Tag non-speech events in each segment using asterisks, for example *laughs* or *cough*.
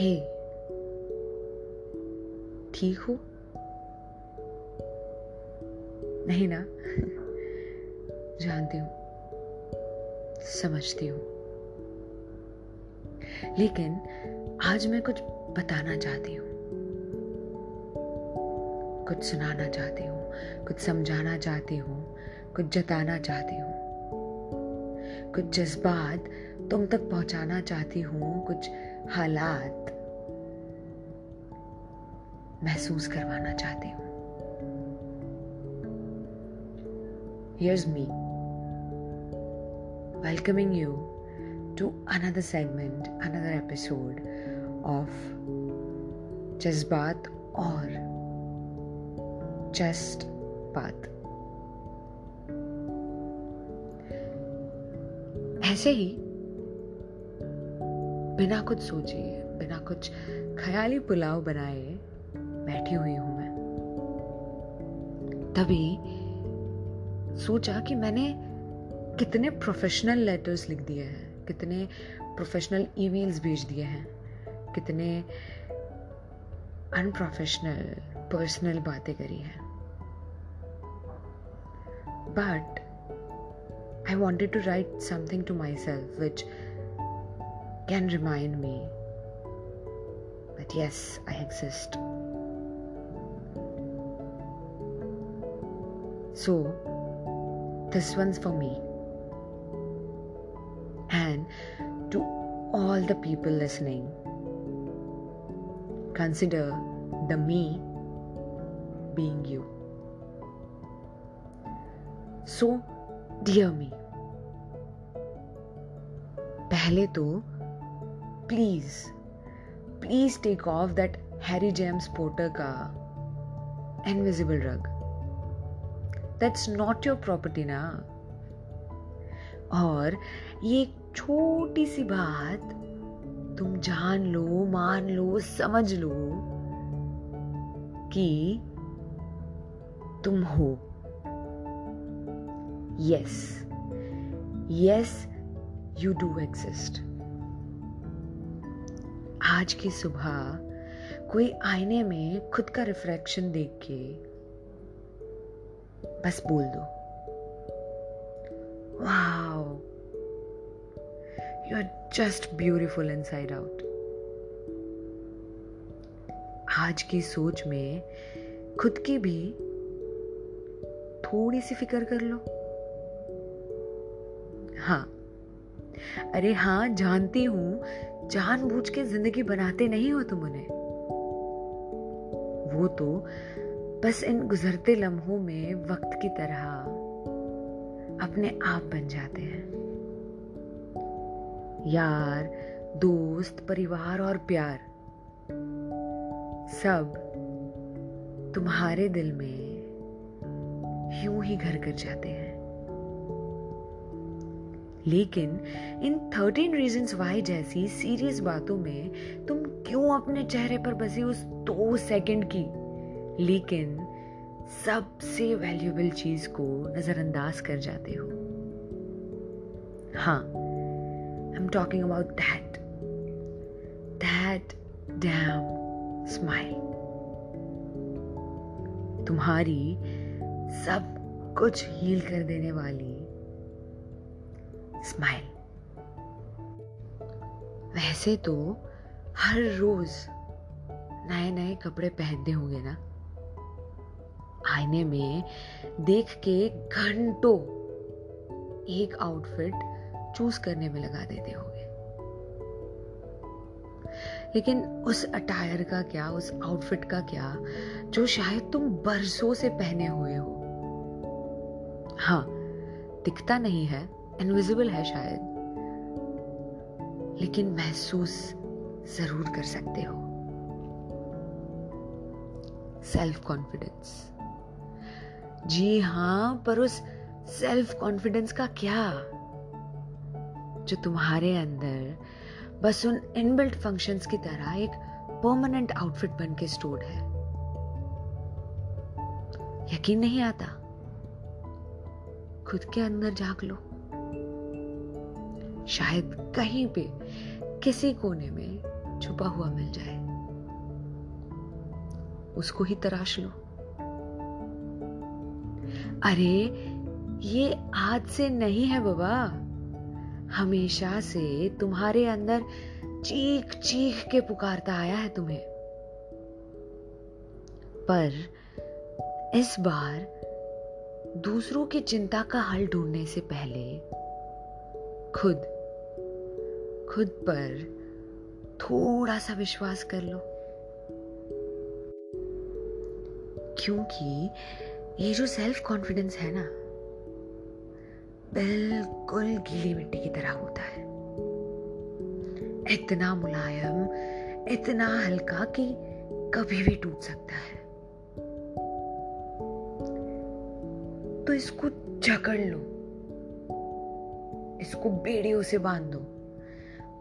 हे ठीक हो नहीं ना? *laughs* जानती हूँ। समझती हूँ। लेकिन आज मैं कुछ बताना चाहती हूँ। कुछ सुनाना चाहती हूँ। कुछ समझाना चाहती हूँ। कुछ जताना चाहती हूँ। कुछ जज्बात तुम तक पहुंचाना चाहती हूँ। कुछ हालात महसूस करवाना चाहती हूँ Here's me, welcoming you to another segment, another episode of Jazbat or Just Baat. ऐसे ही बिना कुछ सोचे बिना कुछ ख्याली पुलाव बनाए बैठी हुई हूँ मैं तभी सोचा कि मैंने कितने प्रोफेशनल लेटर्स लिख दिए हैं कितने प्रोफेशनल ईमेल्स भेज दिए हैं कितने अनप्रोफेशनल पर्सनल बातें करी हैं but I wanted to write something to myself which can remind me that yes, I exist. So, this one's for me. And to all the people listening, consider the me being you. So, dear me, पहले तो please please take off that Harry James Porter का invisible रग that's not your property ना। और ये छोटी सी बात, तुम जान लो, मान लो, समझ लो कि तुम हो। Yes yes you do exist आज की सुबह कोई आईने में खुद का रिफ्रैक्शन देख के बस बोल दो। Wow you are just beautiful inside out आज की सोच में खुद की भी थोड़ी सी फ़िक्र कर लो। हाँ। अरे हाँ जानती हूँ, जानबूझ के ज़िंदगी बनाते नहीं हो तुम उन्हें। वो तो बस इन गुजरते लम्हों में वक्त की तरह अपने आप बन जाते हैं। यार, दोस्त, परिवार और प्यार, सब तुम्हारे दिल में यूँ ही घर कर जाते हैं। लेकिन इन थर्टीन रीजन वाई जैसी सीरियस बातों में तुम क्यों अपने चेहरे पर बसी उस दो सेकंड की? लेकिन सबसे वैल्यूबल चीज़ को नजरअंदाज कर जाते हो। हाँ I am talking about that that damn smile तुम्हारी सब कुछ हील कर देने वाली स्माइल वैसे तो हर रोज नए नए कपड़े पहनते होंगे ना? आईने में देख के घंटों एक आउटफिट चूज़ करने में लगा देते होंगे। लेकिन उस अटायर का क्या, उस आउटफिट का क्या, जो शायद तुम बरसों से पहने हुए हो। हाँ दिखता नहीं है इनविजिबल है शायद, लेकिन महसूस ज़रूर कर सकते हो। सेल्फ कॉन्फिडेंस जी हाँ, पर उस सेल्फ कॉन्फिडेंस का क्या? जो तुम्हारे अंदर बस उन इनबिल्ट फ़ंक्शंस की तरह एक परमानेंट आउटफिट बन के स्टोर्ड है। यकीन नहीं आता? खुद के अंदर झाँक लो। शायद कहीं पे किसी कोने में छुपा हुआ मिल जाए। उसको ही तराश लो। अरे, ये आज से नहीं है बाबा। हमेशा से तुम्हारे अंदर चीख चीख के पुकारता आया है तुम्हें। पर इस बार दूसरों की चिंता का हल ढूँढने से पहले खुद खुद पर थोड़ा सा विश्वास कर लो। क्योंकि ये जो सेल्फ कॉन्फिडेंस है ना, बिल्कुल गीली मिट्टी की तरह होता है। इतना मुलायम, इतना हल्का कि कभी भी टूट सकता है। तो इसको जकड़ लो। इसको बेड़ियों से बाँध दो।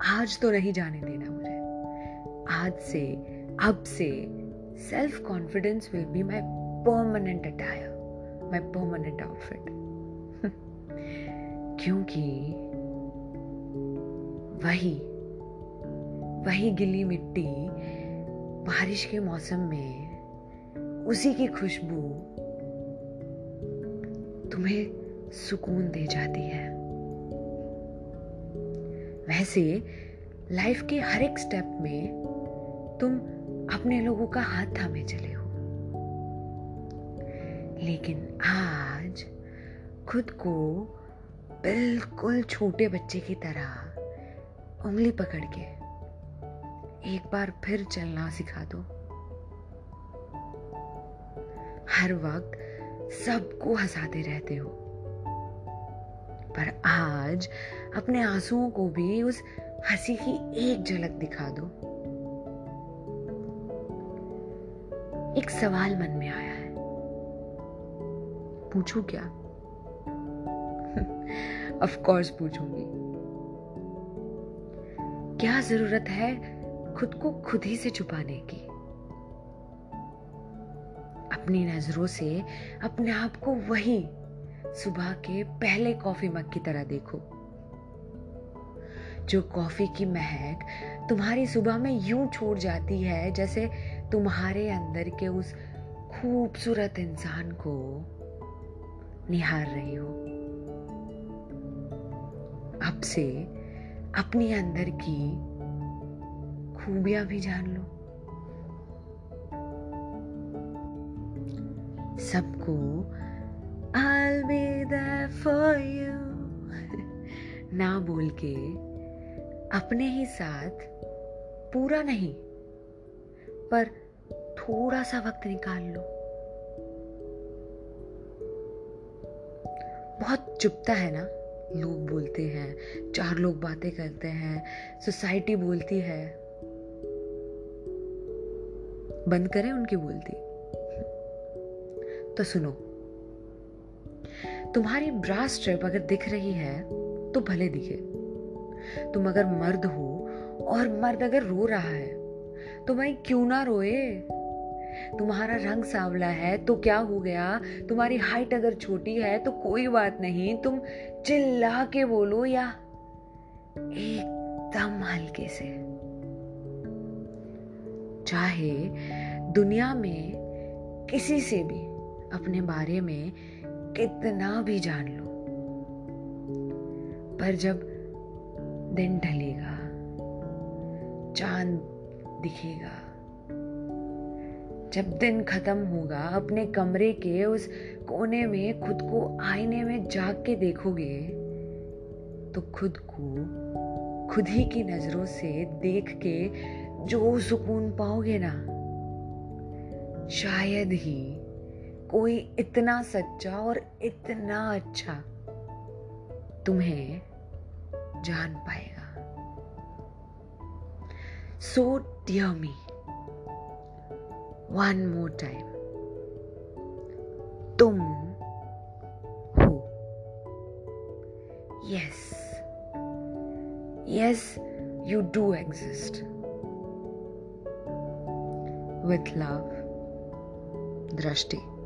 आज तो नहीं जाने देना मुझे। आज से, अब से self confidence will be my permanent attire my permanent outfit क्योंकि वही वही गिली मिट्टी बारिश के मौसम में उसी की खुशबू तुम्हें सुकून दे जाती है। वैसे लाइफ के हर एक स्टेप में तुम अपने लोगों का हाथ थामे चले हो। लेकिन आज खुद को बिल्कुल छोटे बच्चे की तरह उंगली पकड़ के एक बार फिर चलना सिखा दो। हर वक्त सबको हंसाते रहते हो। पर आज अपने आंसुओं को भी उस हँसी की एक झलक दिखा दो। एक सवाल मन में आया पूछू क्या? ऑफ़ कोर्स पूछूँगी। क्या ज़रूरत है खुद को खुद ही से छुपाने की? अपनी नज़रों से अपने आप को वही सुबह के पहले कॉफ़ी मग की तरह देखो। जो कॉफ़ी की महक तुम्हारी सुबह में यूँ छोड़ जाती है जैसे तुम्हारे अंदर के उस खूबसूरत इंसान को निहार रही हो। अब से अपने अंदर की खूबियाँ भी जान लो। सबको I'll be there for you *laughs* ना बोल के अपने ही साथ पूरा नहीं, पर थोड़ा सा वक्त निकाल लो। बहुत चुपता है ना। लोग बोलते हैं, चार लोग बातें करते हैं, सोसाइटी बोलती है। बंद करें उनकी बोलती। तो सुनो, तुम्हारी ब्रास स्ट्रिप अगर दिख रही है तो भले दिखे। तुम अगर मर्द हो, और मर्द अगर रो रहा है तो भाई क्यों ना रोए? तुम्हारा रंग सांवला है तो क्या हो गया? तुम्हारी हाइट अगर छोटी है तो कोई बात नहीं। तुम चिल्ला के बोलो या एकदम हल्के से। चाहे दुनिया में किसी से भी अपने बारे में कितना भी जान लो, पर जब दिन ढलेगा, चाँद दिखेगा जब दिन खत्म होगा, अपने कमरे के उस कोने में खुद को आईने में जाग के देखोगे तो खुद को खुद ही की नज़रों से देख के जो सुकून पाओगे ना, शायद ही कोई इतना सच्चा और इतना अच्छा तुम्हें जान पाएगा। So dear me one more time. Tum ho. Yes. Yes, you do exist. With love, Drashti.